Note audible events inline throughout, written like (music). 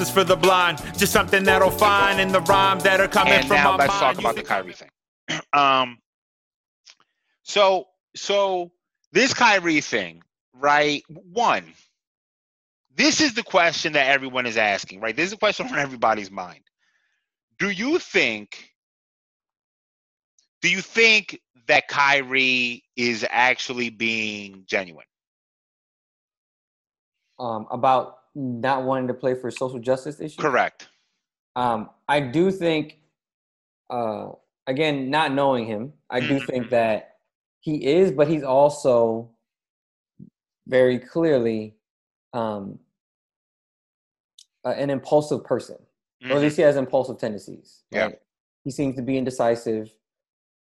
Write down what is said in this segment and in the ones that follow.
justice for the blind. Just something that'll find in the rhyme that are coming and from now my let's mind. talk about the think- Kyrie thing. (clears throat) um, so so this Kyrie thing, right? One, this is the question that everyone is asking, right? This is a question on everybody's mind. Do you think? Do you think that Kyrie is actually being genuine? Um, about not wanting to play for social justice issues. Correct. Um, I do think, uh, again, not knowing him, I do Mhm. think that he is, but he's also very clearly um, uh, an impulsive person, or at least he has impulsive tendencies. Yeah. He seems to be indecisive.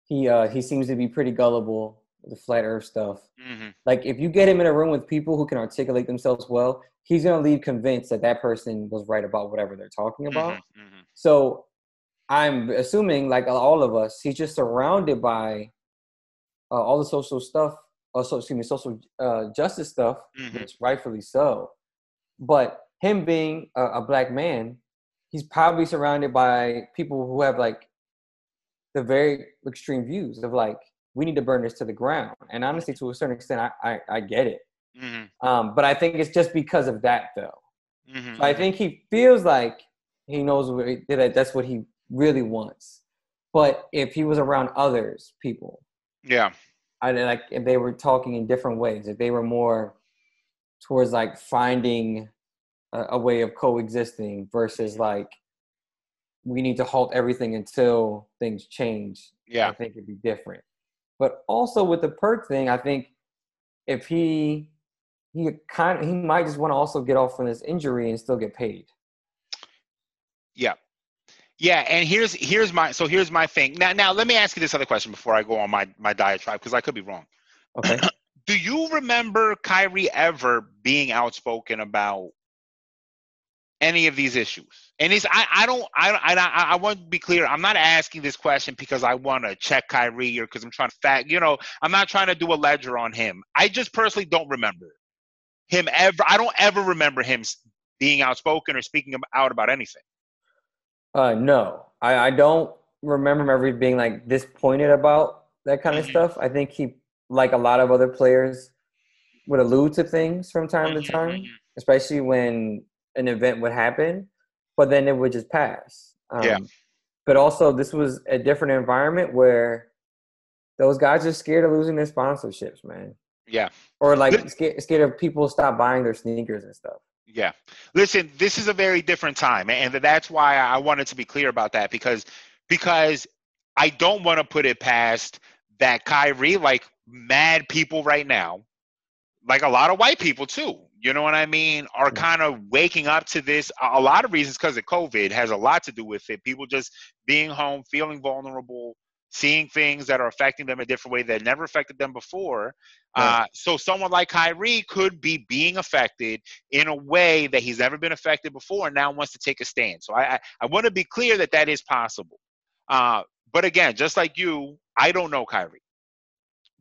He uh, he seems to be pretty gullible the flat Earth stuff. Mhm. Like if you get him in a room with people who can articulate themselves well, he's gonna leave convinced that that person was right about whatever they're talking about. Mhm. Mhm. So I'm assuming, like all of us, he's just surrounded by uh, all the social stuff, or so, excuse me, social uh, justice stuff, Mhm. which rightfully so. But him being a, a black man, he's probably surrounded by people who have like the very extreme views of like we need to burn this to the ground. And honestly, to a certain extent, I I, I get it. Mhm. Um, but I think it's just because of that though. Mhm. So I think he feels like he knows he, that that's what he really wants. But if he was around others, people, Yeah. I like if they were talking in different ways, if they were more towards like finding a, a way of coexisting versus like we need to halt everything until things change. Yeah. I think it'd be different. But also with the perk thing, I think if he he kind of he might just want to also get off from this injury and still get paid. Yeah. Yeah, and here's here's my so here's my thing. Now now let me ask you this other question before I go on my my diatribe because I could be wrong. Okay. (clears throat) Do you remember Kyrie ever being outspoken about any of these issues? And it's I I don't I I I, I want to be clear. I'm not asking this question because I want to check Kyrie or because I'm trying to fact. You know, I'm not trying to do a ledger on him. I just personally don't remember him ever. I don't ever remember him being outspoken or speaking out about anything. Uh, no, I, I don't remember him ever being like disappointed about that kind of Mhm. stuff. I think he, like a lot of other players, would allude to things from time to time, mhm. especially when an event would happen, but then it would just pass. Um, Yeah. But also, this was a different environment where those guys are scared of losing their sponsorships, man, Yeah. or like scared, scared of people stop buying their sneakers and stuff. Yeah. Listen, this is a very different time, and that's why I wanted to be clear about that because because I don't want to put it past that Kyrie, like mad people right now, like a lot of white people too. You know what I mean? Are kind of waking up to this. A a lot of reasons because of COVID has a lot to do with it. People just being home, feeling vulnerable, seeing things that are affecting them a different way that never affected them before. Right. Uh, so someone like Kyrie could be being affected in a way that he's never been affected before and now wants to take a stand. So I, I, I want to be clear that that is possible. Uh, but again, just like you, I don't know Kyrie.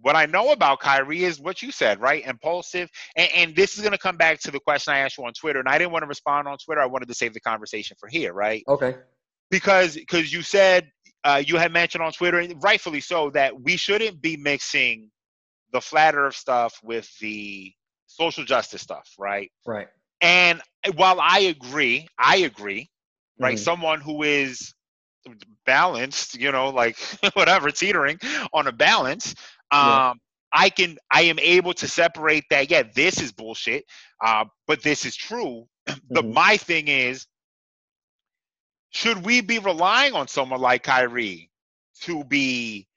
What I know about Kyrie is what you said, right? Impulsive. And, and this is going to come back to the question I asked you on Twitter. And I didn't want to respond on Twitter. I wanted to save the conversation for here, right? Okay. because because you said uh, you had mentioned on Twitter, and rightfully so, that we shouldn't be mixing the flat Earth stuff with the social justice stuff, right? Right. And while I agree, I agree, right? Mhm. Someone who is balanced, you know, like (laughs) whatever, teetering on a balance, um, Yeah. I can, I am able to separate that. Yeah, this is bullshit, uh, but this is true. (clears throat) the Mhm. my thing is, should we be relying on someone like Kyrie to be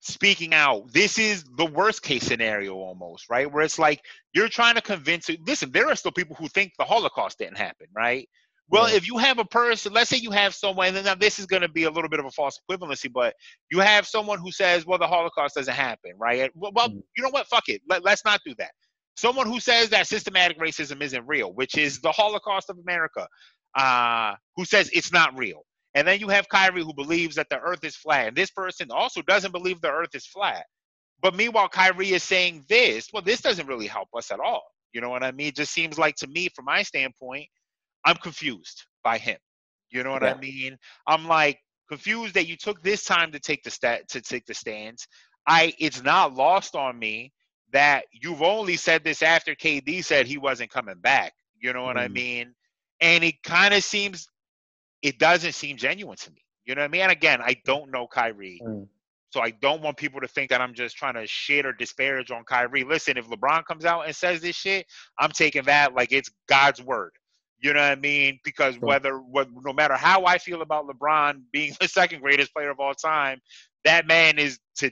speaking out? This is the worst case scenario almost, right? Where it's like you're trying to convince listen, there are still people who think the Holocaust didn't happen, right? Well, Yeah. if you have a person, let's say you have someone, and then now this is going to be a little bit of a false equivalency, but you have someone who says, well, the Holocaust doesn't happen, right? Well, well Mhm. you know what? Fuck it. Let, let's not do that. Someone who says that systematic racism isn't real, which is the Holocaust of America, uh, who says it's not real. And then you have Kyrie who believes that the earth is flat. And this person also doesn't believe the earth is flat. But meanwhile, Kyrie is saying this. Well, this doesn't really help us at all. You know what I mean? It just seems like to me, from my standpoint, I'm confused. by him. You know what Yeah. I mean? I'm like confused that you took this time to take the stat to take the stands. I it's not lost on me that you've only said this after KD said he wasn't coming back. You know what I Mhm. mean? And it kind of seems it doesn't seem genuine to me. You know what I mean? And again, I don't know Kyrie. Mm. So I don't want people to think that I'm just trying to shit or disparage on Kyrie. Listen, if LeBron comes out and says this shit, I'm taking that like it's God's word. You know what I mean? Because Sure. whether what no matter how I feel about LeBron being (laughs) the second greatest player of all time, that man is to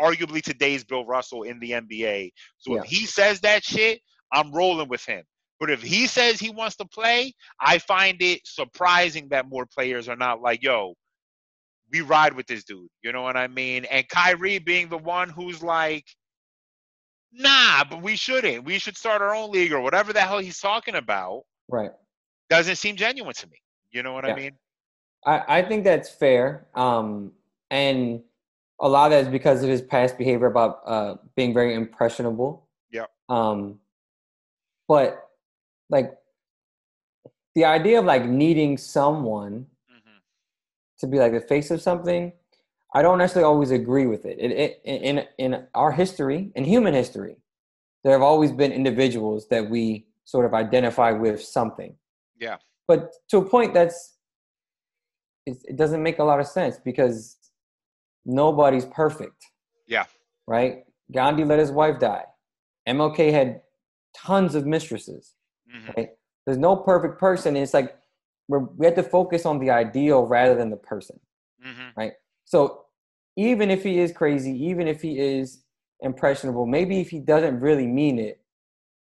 arguably today's Bill Russell in the NBA. So Yeah. if he says that shit, I'm rolling with him. But if he says he wants to play, I find it surprising that more players are not like, yo, we ride with this dude. You know what I mean? And Kyrie being the one who's like, nah, but we shouldn't. We should start our own league or whatever the hell he's talking about Right. Doesn't seem genuine to me. You know what I mean? I, I think that's fair. Um, and a lot of that is because of his past behavior about uh, being very impressionable. Yep. Um, but like the idea of like needing someone hmm to be like the face of something, I don't necessarily always agree with it. It, it in in our history, in human history, there have always been individuals that we sort of identify with something. Yeah. But to a point, that's it, it doesn't make a lot of sense because nobody's perfect. Yeah. Right. Gandhi let his wife die. MLK had tons of mistresses hmm right? There's no perfect person. It's like we're, we have to focus on the ideal rather than the person. hmm Right? So even if he is crazy, even if he is impressionable, maybe if he doesn't really mean it,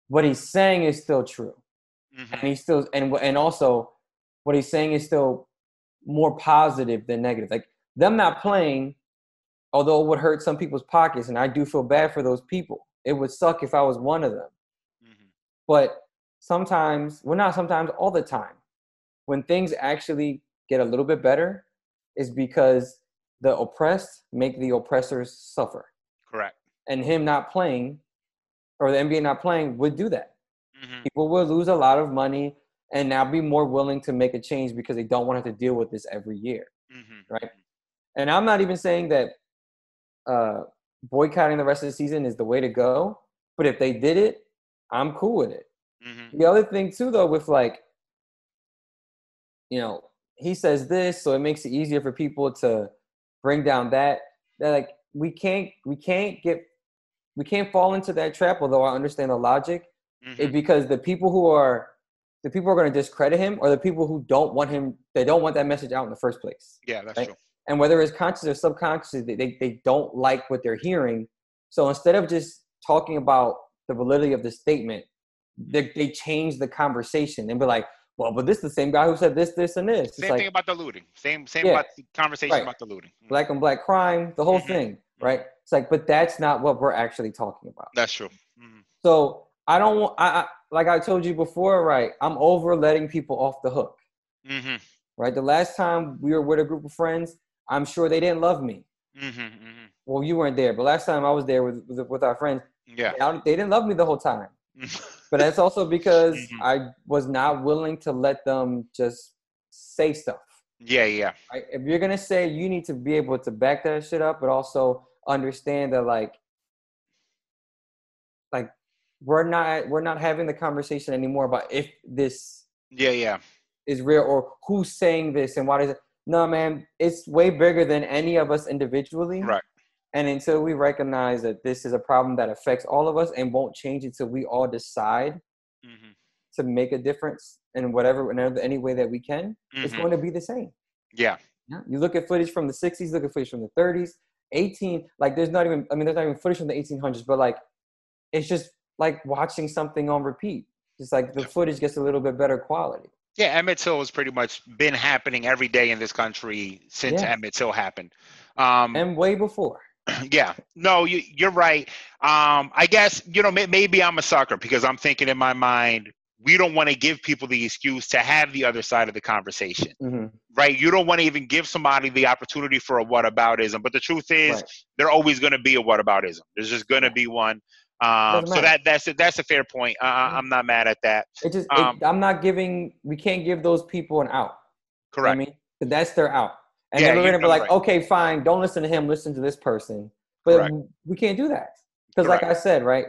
what he's saying is still true, hmm and he's still and and also what he's saying is still more positive than negative. Like them not playing, although it would hurt some people's pockets, and I do feel bad for those people. It would suck if I was one of them hmm but sometimes well not sometimes all the time when things actually get a little bit better is because the oppressed make the oppressors suffer Correct. and him not playing or the nba not playing would do that hmm people will lose a lot of money and now be more willing to make a change because they don't want to have to deal with this every year hmm Right. and i'm not even saying that uh, boycotting the rest of the season is the way to go but if they did it i'm cool with it. Hmm the other thing too though with like you know he says this so it makes it easier for people to bring down that that like we can't we can't get we can't fall into that trap although i understand the logic hmm it, because the people who are the people who are going to discredit him are the people who don't want him they don't want that message out in the first place Yeah, that's right? true. and whether it's conscious or subconscious they, they, they don't like what they're hearing so instead of just talking about the validity of the statement they, they change the conversation and be like well but this is the same guy who said this this and this it's Same like thing about the looting. Same same Yeah. about the conversation Right. about the looting. Mhm. black and black crime the whole Mhm. thing right it's like but that's not what we're actually talking about That's true. hmm so i don't want I, I like i told you before right i'm over letting people off the hook hmm right the last time we were with a group of friends i'm sure they didn't love me hmm hmm well you weren't there but last time i was there with with, with our friends Yeah. I- they didn't love me the whole time (laughs) but that's also because Mhm. i was not willing to let them just say stuff yeah, yeah. right? if you're gonna say you need to be able to back that shit up but also understand that like we're not we're not having the conversation anymore about if this Yeah, yeah. is real or who's saying this and why does it no man it's way bigger than any of us individually Right. and until we recognize that this is a problem that affects all of us and won't change until we all decide hmm to make a difference in whatever in any way that we can it's hmm going to be the same Yeah. yeah. You look at footage from the 60s, look at footage from the 30s, 18, like there's not even, I mean, there's not even footage from the 1800s, but like it's just like watching something on repeat. Just like the footage gets a little bit better quality. Yeah, Emmett Till has pretty much been happening every day in this country since Yeah. Emmett Till happened. Um, And way before. (clears throat) yeah, no, you, you're right. Um, I guess you know may, maybe I'm a sucker because I'm thinking in my mind we don't want to give people the excuse to have the other side of the conversation, hmm right? You don't want to even give somebody the opportunity for a whataboutism. But the truth is, Right. they're always going to be a whataboutism. There's just going to be one. Um, so that that's a, that's a fair point. Uh. I'm not mad at that. It just Um, it, I'm not giving. We can't give those people an out. You know I Correct. mean, that's their out, and Yeah, then we're gonna be like, right. okay, fine, don't listen to him, listen to this person. But Correct. we can't do that because, like I said, right,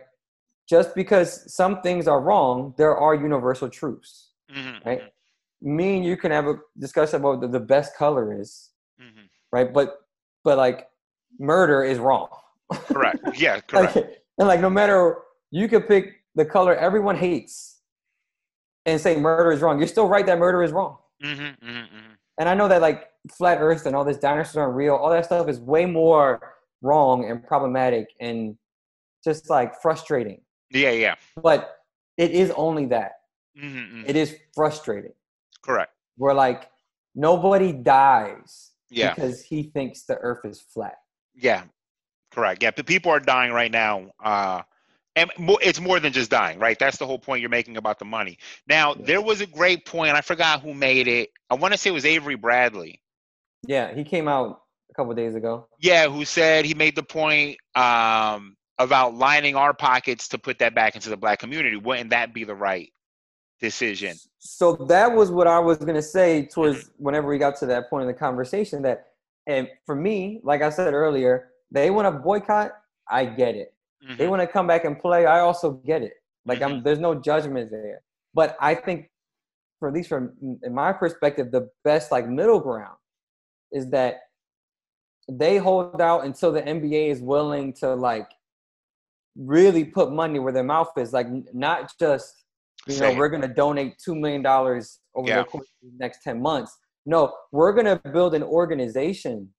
just because some things are wrong, there are universal truths. Mhm, Right. Me and you can have a discussion about what the, best color is, mhm, mhm. right? But but like murder is wrong. Correct. Yeah. (laughs) Correct. Like, and like no matter you could pick the color everyone hates and say murder is wrong. You're still right that murder is wrong. Mhm, mhm, mhm. And I know that like flat earth and all this dinosaurs aren't real, all that stuff is way more wrong and problematic and just like frustrating. Yeah. Yeah. But it is only that. Mhm, mhm. It is frustrating. Correct. Where like nobody dies Yeah. because he thinks the earth is flat. Yeah, correct. Yeah, but people are dying right now. Uh, and it's more than just dying, right? That's the whole point you're making about the money. Now, Yeah. there was a great point. I forgot who made it. I want to say it was Avery Bradley. Yeah, he came out a couple days ago. Yeah, who said he made the point um, about lining our pockets to put that back into the black community. Wouldn't that be the right decision? So that was what I was gonna say towards whenever we got to that point in the conversation. That and for me, like I said earlier, they want to boycott. I get it. They Mhm. want to come back and play. I also get it. Like I'm, there's no judgment there. But I think, for at least from in my perspective, the best like middle ground is that they hold out until the NBA is willing to like really put money where their mouth is. Like not just you know we're gonna donate two million dollars over Yeah. the course of the next ten months. No, we're gonna build an organization,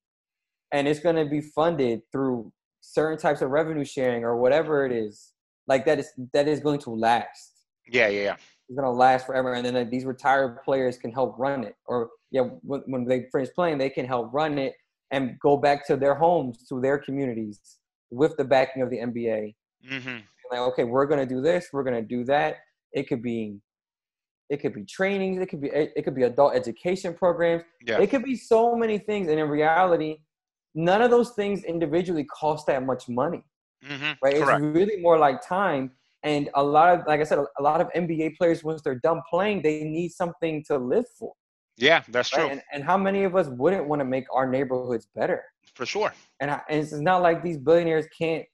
and it's gonna be funded through certain types of revenue sharing or whatever it is. Like that is that is going to last. Yeah, yeah, yeah. It's gonna last forever, and then uh, these retired players can help run it, or yeah, when, when they finish playing, they can help run it and go back to their homes, to their communities, with the backing of the NBA hmm like okay we're gonna do this we're gonna do that it could be it could be trainings it could be it could be adult education programs Yeah. it could be so many things and in reality none of those things individually cost that much money hmm right Correct. it's really more like time and a lot of like i said a lot of nba players once they're done playing they need something to live for Yeah, that's right? true and, and how many of us wouldn't want to make our neighborhoods better for sure. and, I, and it's not like these billionaires can't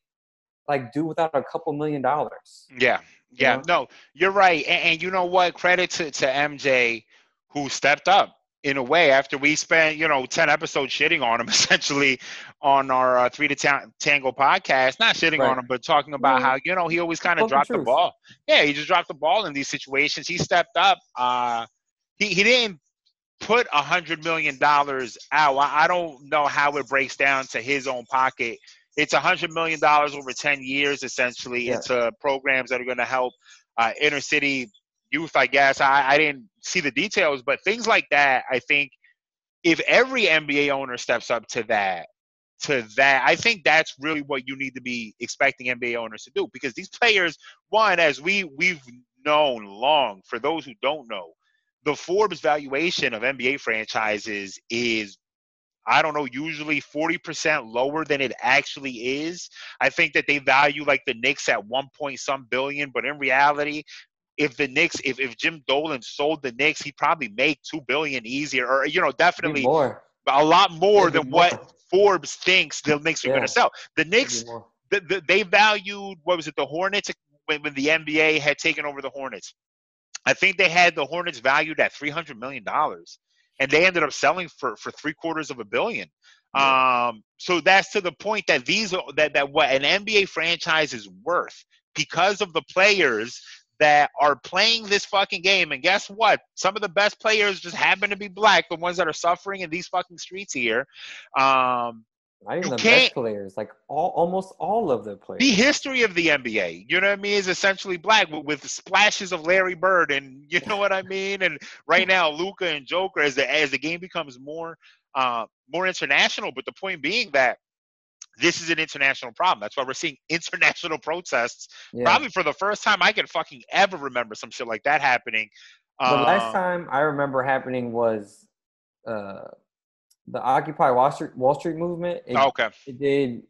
like do without a couple million dollars Yeah, yeah. know? No, you're right. And, and you know what? Credit to, to MJ who stepped up in a way after we spent, you know, 10 episodes shitting on him (laughs) essentially on our uh, Three to Ta- Tango podcast. Not shitting Right. on him, but talking about how, you know, he always kind of Spoke the dropped the ball. Yeah, he just dropped the ball in these situations. He stepped up. Uh, he, he didn't put a hundred million dollars out. I, I don't know how it breaks down to his own pocket. It's a hundred million dollars over ten years, essentially, Yeah. into programs that are going to help uh, inner city youth. I guess I, I didn't see the details, but things like that. I think if every NBA owner steps up to that, to that, I think that's really what you need to be expecting NBA owners to do because these players, one, as we we've known long. For those who don't know, the Forbes valuation of NBA franchises is I don't know, usually 40% lower than it actually is. I think that they value like the Knicks at one point some billion, but in reality, if the Knicks, if, if Jim Dolan sold the Knicks, he'd probably make two billion easier, or you know, Maybe definitely more. a lot more Maybe than more. what Forbes thinks the Knicks are Yeah. going to sell. The Knicks, the, the, they valued what was it, the Hornets when, when the NBA had taken over the Hornets. I think they had the Hornets valued at three hundred million dollars, and they ended up selling for for three quarters of a billion. Um, so that's to the point that these are that that what an NBA franchise is worth because of the players that are playing this fucking game. And guess what? Some of the best players just happen to be black, the ones that are suffering in these fucking streets here. Um, Not even you the best players, like all almost all of the players. the history of the NBA, you know what I mean, is essentially black with, with splashes of Larry Bird, and (laughs) you know what I mean. And right now, Luka and Joker, as the as the game becomes more uh, more international. But the point being that this is an international problem. That's why we're seeing (laughs) international protests. yeah. Probably for the first time I can fucking ever remember some shit like that happening. The last Um, time I remember happening was uh, the Occupy Wall Street, Wall Street movement. It, okay, it did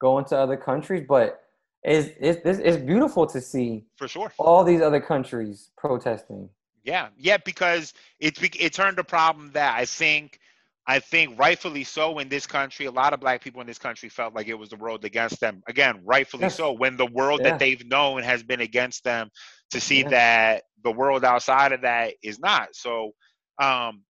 go into other countries, but it's, it's it's beautiful to see for sure. all these other countries protesting. Yeah, yeah, because it's it turned a problem that I think I think rightfully so in this country. A lot of black people in this country felt like it was the world against them. Again, rightfully Yes. so. When the world Yeah. that they've known has been against them, to see Yeah. that the world outside of that is not. So, um,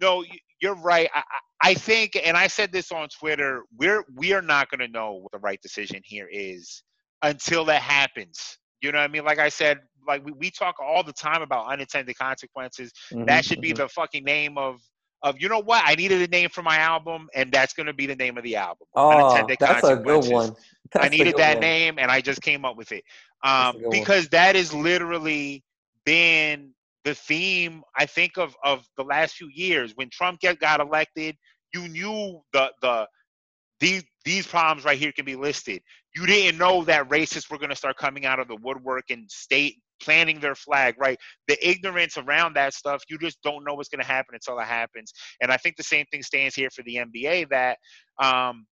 no, you're right. I, I think, and I said this on Twitter. We're we are not going to know what the right decision here is until that happens. You know what I mean? Like I said, like we, we talk all the time about unintended consequences Mhm, that should be mhm. the fucking name of of you know what? I needed a name for my album, and that's gonna be the name of the album. Oh, that's a good one. That's I needed that one. name, and I just came up with it. Um, good one. because that is literally been the theme, I think, of of the last few years. When Trump get, got elected, you knew the the these these problems right here can be listed. You didn't know that racists were going to start coming out of the woodwork and state planting their flag, right? The ignorance around that stuff, you just don't know what's going to happen until it happens. And I think the same thing stands here for the NBA that um,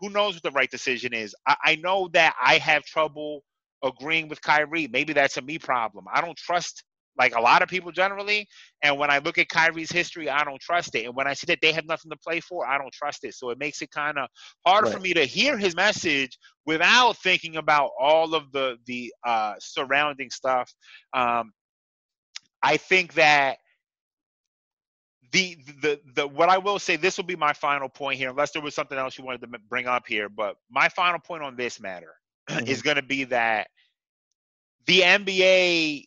who knows what the right decision is. I, I know that I have trouble agreeing with Kyrie. Maybe that's a me problem. I don't trust like a lot of people generally. And when I look at Kyrie's history, I don't trust it. And when I see that they have nothing to play for, I don't trust it. So it makes it kind of harder for me to hear his message without thinking about all of the the uh, surrounding stuff. Um, I think that the the the what I will say this will be my final point here, unless there was something else you wanted to bring up here. But my final point on this matter (clears throat) is going to be that the NBA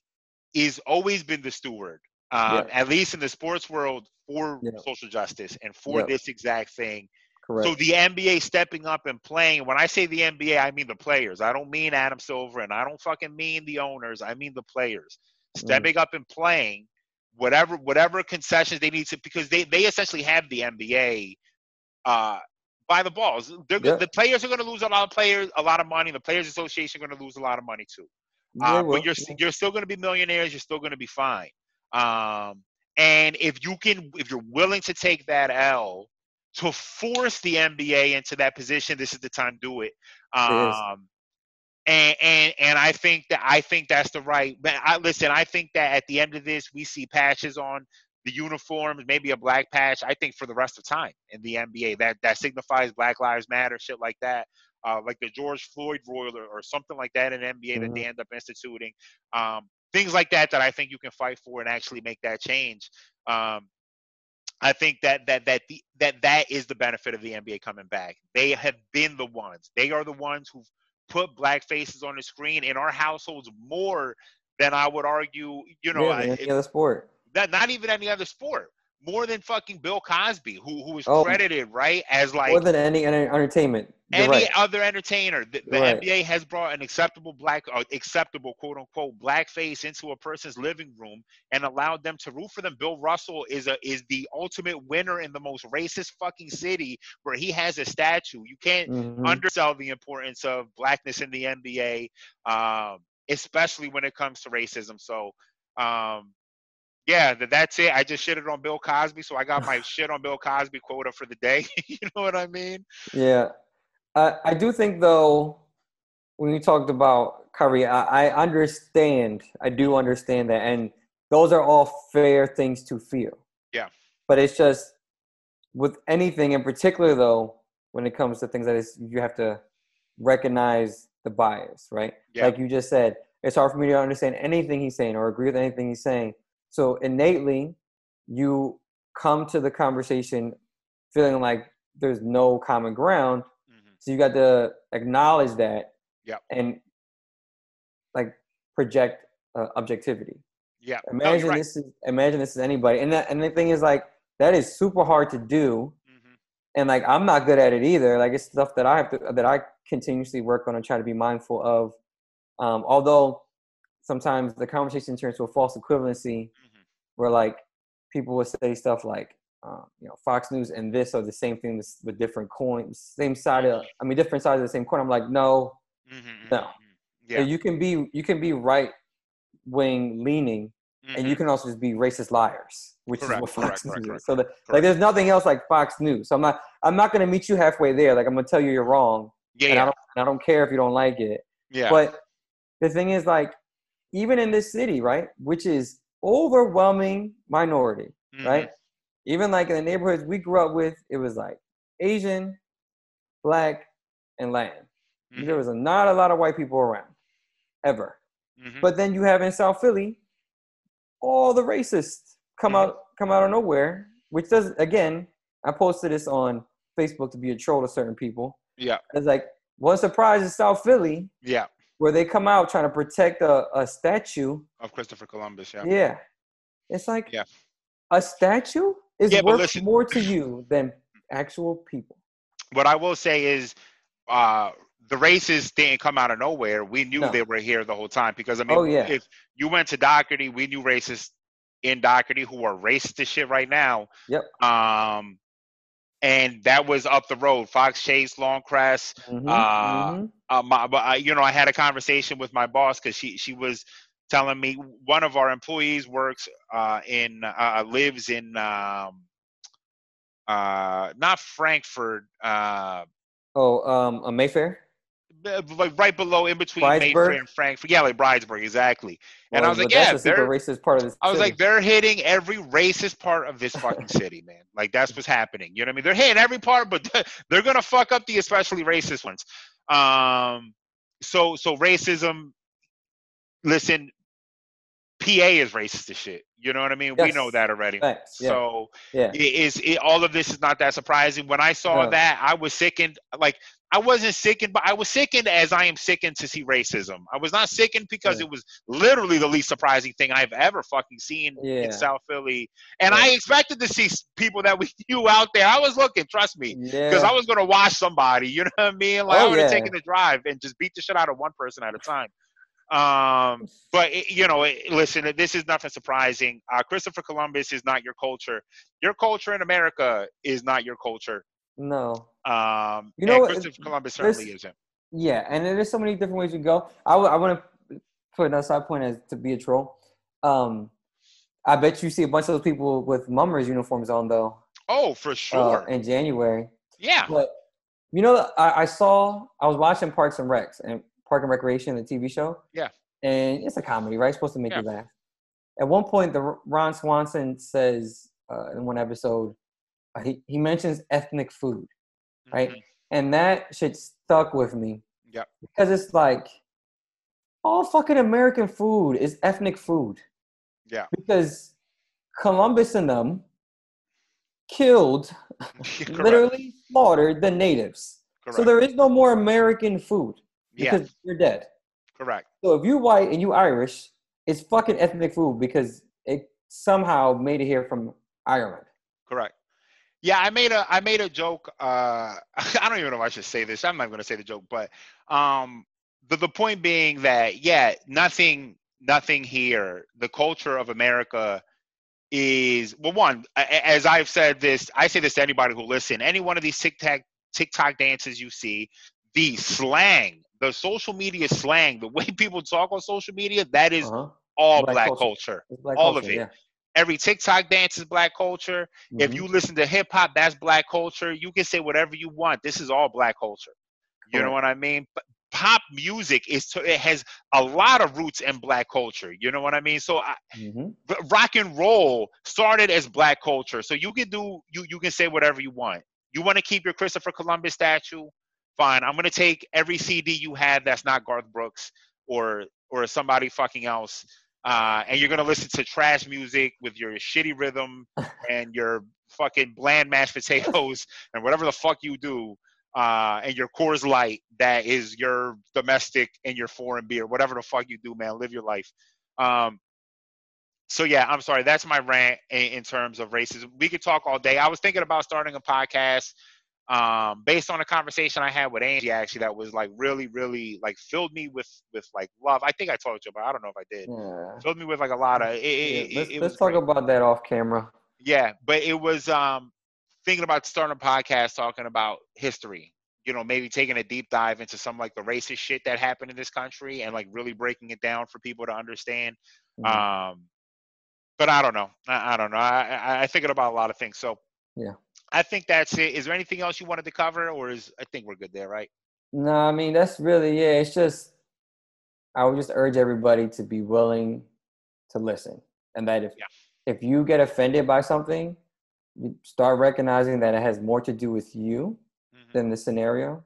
is always been the steward, um, Yeah. at least in the sports world, for Yeah. social justice and for Yeah. this exact thing. Correct. So the NBA stepping up and playing. When I say the NBA, I mean the players. I don't mean Adam Silver, and I don't fucking mean the owners. I mean the players Mm. stepping up and playing whatever whatever concessions they need to because they they essentially have the NBA uh, by the balls. Yeah. The players are going to lose a lot of players, a lot of money. The Players Association are going to lose a lot of money too. Uh, but you're you're still going to be millionaires. You're still going to be fine. Um, and if you can, if you're willing to take that L to force the NBA into that position, this is the time to do it. Um, and and and I think that I think that's the right. I listen. I think that at the end of this, we see patches on the uniforms, maybe a black patch. I think for the rest of time in the NBA, that that signifies Black Lives Matter, shit like that. Uh, like the George Floyd rule or, or something like that in NBA that Mhm. they end up instituting. Um, things like that that I think you can fight for and actually make that change. Um, I think that that that the, that that is the benefit of the NBA coming back. They have been the ones. They are the ones who've put black faces on the screen in our households more than I would argue. You know, yeah, any other sport. that not even any other sport. More than fucking Bill Cosby, who who is Oh. credited right as like More than any, any entertainment. You're any right. other entertainer. The, the right. NBA has brought an acceptable black, uh, acceptable quote unquote black face into a person's living room and allowed them to root for them. Bill Russell is a is the ultimate winner in the most racist fucking city where he has a statue. You can't Mhm. undersell the importance of blackness in the NBA, um, especially when it comes to racism. So, um, yeah, that's it. I just shitted on Bill Cosby, so I got my (laughs) shit on Bill Cosby quota for the day. (laughs) you know what I mean? Yeah, I I do think though, when you talked about Kyrie, I, I understand. I do understand that, and those are all fair things to feel. Yeah. But it's just with anything in particular, though, when it comes to things that is, you have to recognize the bias, right? Yeah. Like you just said, it's hard for me to understand anything he's saying or agree with anything he's saying. So innately, you come to the conversation feeling like there's no common ground. So you got to acknowledge that Yep. and like project uh, objectivity. Yeah. No, Imagine right. this is imagine this is anybody, and that and the thing is like that is super hard to do, Mhm. and like I'm not good at it either. Like it's stuff that I have to that I continuously work on and try to be mindful of. Um, although sometimes the conversation turns to a false equivalency, Mhm. where like people would say stuff like, um, you know, Fox News and this are the same thing with different coins, same side of, I mean, different sides of the same coin. I'm like, no, Mhm, No. mhm, Yeah. you can be you can be right wing leaning, and you can also just be racist liars, which Correct, is what Fox correct, News correct, is. So correct. like, there's nothing else like Fox News. So I'm not I'm not gonna meet you halfway there. Like I'm gonna tell you you're wrong, Yeah. and I don't and I don't care if you don't like it. Yeah. But the thing is, like, even in this city, right, which is overwhelming minority, Mhm. right? Even like in the neighborhoods we grew up with, it was like Asian, black, and Latin. Mhm. There was a, not a lot of white people around, ever. Mhm. But then you have in South Philly, all the racists come Mhm. out come out of nowhere, which does again. I posted this on Facebook to be a troll to certain people. yeah. It's like one surprise in South Philly Yeah. where they come out trying to protect a, a statue. Of Christopher Columbus. Yeah. Yeah, it's like Yeah. a statue is Yeah, worth listen- more to you than actual people. What I will say is, uh, the racists didn't come out of nowhere. We knew No. they were here the whole time because I mean, Oh, yeah. if you went to Dougherty, we knew racists in Dougherty who are racist shit right now. Yep. Um, and that was up the road. Fox Chase, Lawncrest. Mhm, Uh, mhm. Uh, my, I, you know, I had a conversation with my boss because she she was telling me one of our employees works uh, in uh, lives in um, uh, not Frankford, uh, Oh, um, a Mayfair. like right below in between Bridesburg? Mayfair and Frankford. Yeah, like Bridesburg, exactly. And I was like, yeah, they're- racist part of this. I was city. like, they're hitting every racist part of this fucking (laughs) city, man. Like that's what's happening. You know what I mean? They're hitting every part, but (laughs) they're gonna fuck up the especially racist ones. Um, so so racism. Listen, PA is racist as shit. You know what I mean? We know that already. Facts, yeah. So yeah. it is it, all of this is not that surprising. When I saw No. that, I was sickened. Like I wasn't sickened, but I was sickened as I am sickened to see racism. I was not sickened because Yeah. it was literally the least surprising thing I've ever fucking seen in South Philly. And. I expected to see people that we (laughs) knew out there. I was looking, trust me, because. I was gonna watch somebody. You know what I mean? Like oh, I Oh, would have taken the drive and just beat the shit out of one person at a time. Um, but it, you know, it, listen, this is nothing surprising. Uh, Christopher Columbus is not your culture. Your culture in America is not your culture. no. Um, You know what, Christopher Columbus certainly isn't. Yeah, and there's so many different ways you go. I want to put another side point as to be a troll. Um, I bet you see a bunch of those people with mummers uniforms on though Oh, for uh, sure. in January. yeah. But you know, I, I saw I was watching Parks and Recs and Park and Recreation, the TV show. Yeah. And it's a comedy, right? It's supposed to make Yeah. you laugh. At one point, the Ron Swanson says uh, in one episode, uh, he he mentions ethnic food, right? Mhm. And that shit stuck with me. Yep. Because it's like all fucking American food is ethnic food. Yeah. Because Columbus and them killed, (laughs) literally slaughtered the natives. Correct. So there is no more American food yeah. because you're dead. Correct. So if you're white and you Irish, it's fucking ethnic food because it somehow made it here from Ireland. Correct. Yeah, I made a I made a joke. Uh, (laughs) I don't even know if I should say this. I'm not going to say the joke, but um, the the point being that yeah, nothing nothing here. The culture of America is well, one as I've said this. I say this to anybody who listen. Any one of these TikTok TikTok dances you see, the slang, the social media slang, the way (laughs) people talk on social media, that is Uh-huh. all Black black, culture. culture. Black all of culture, it. Every TikTok dance is black culture. Yeah. If you listen to hip hop, that's black culture. You can say whatever you want. This is all black culture. You know what I mean? But pop music is to, it has a lot of roots in black culture. You know what I mean? So I, Mhm. rock and roll started as black culture. So you can do you you can say whatever you want. You want to keep your Christopher Columbus statue? Fine. I'm gonna take every CD you had that's not Garth Brooks or or somebody fucking else. Uh, and you're gonna listen to trash music with your shitty rhythm (laughs) and your fucking bland mashed potatoes (laughs) and whatever the fuck you do, uh, and your Coors Light that is your domestic and your foreign beer, whatever the fuck you do, man, live your life. Um, so yeah, I'm sorry. That's my rant in, in terms of racism. We could talk all day. I was thinking about starting a podcast um, based on a conversation I had with Angie actually that was like really, really like filled me with with like love. I think I told you, but I don't know if I did. Yeah. Filled me with like a lot of. It, Yeah, it, let's it let's talk great. about that off camera. Yeah, but it was um thinking about starting a podcast talking about history. You know, maybe taking a deep dive into some like the racist shit that happened in this country and like really breaking it down for people to understand. Mhm. Um, but I don't know. I, I don't know. I, I I thinking about a lot of things. So Yeah. I think that's it. Is there anything else you wanted to cover, or is I think we're good there, right? No, I mean that's really yeah. It's just I would just urge everybody to be willing to listen, and that if Yeah. if you get offended by something, you start recognizing that it has more to do with you Mhm. than the scenario,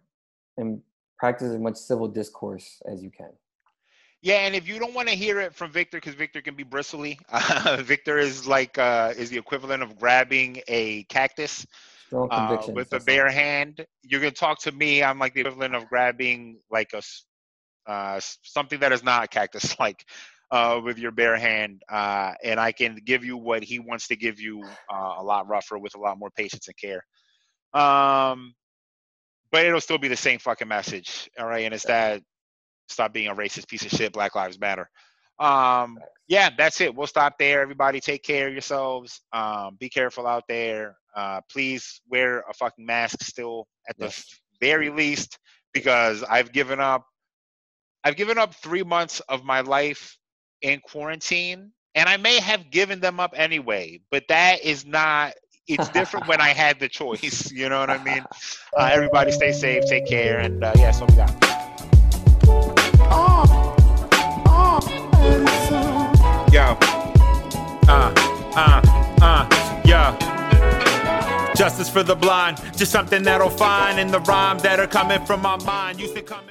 and practice as much civil discourse as you can. Yeah, and if you don't want to hear it from Victor, because Victor can be bristly, uh, (laughs) Victor is like uh, is the equivalent of grabbing a cactus uh, with a bare hand. You're gonna talk to me. I'm like the equivalent of grabbing like a uh, something that is not a cactus, (laughs) like uh, with your bare hand, uh, and I can give you what he wants to give you uh, a lot rougher with a lot more patience and care. Um, but it'll still be the same fucking message, all right? And it's that stop being a racist piece of shit. Black Lives Matter. Um, yeah, that's it. We'll stop there. Everybody, take care of yourselves. Um, be careful out there. Uh, please wear a fucking mask still at the Yes. very least, because I've given up. I've given up three months of my life in quarantine, and I may have given them up anyway. But that is not. It's different when I had the (laughs) choice. You know what I mean? (laughs) Uh, everybody, stay safe, take care, and uh, yeah, what we got. Uh, uh, yo. Justice for the blind, just something that'll find in the rhyme that are coming from my mind. Used to come in-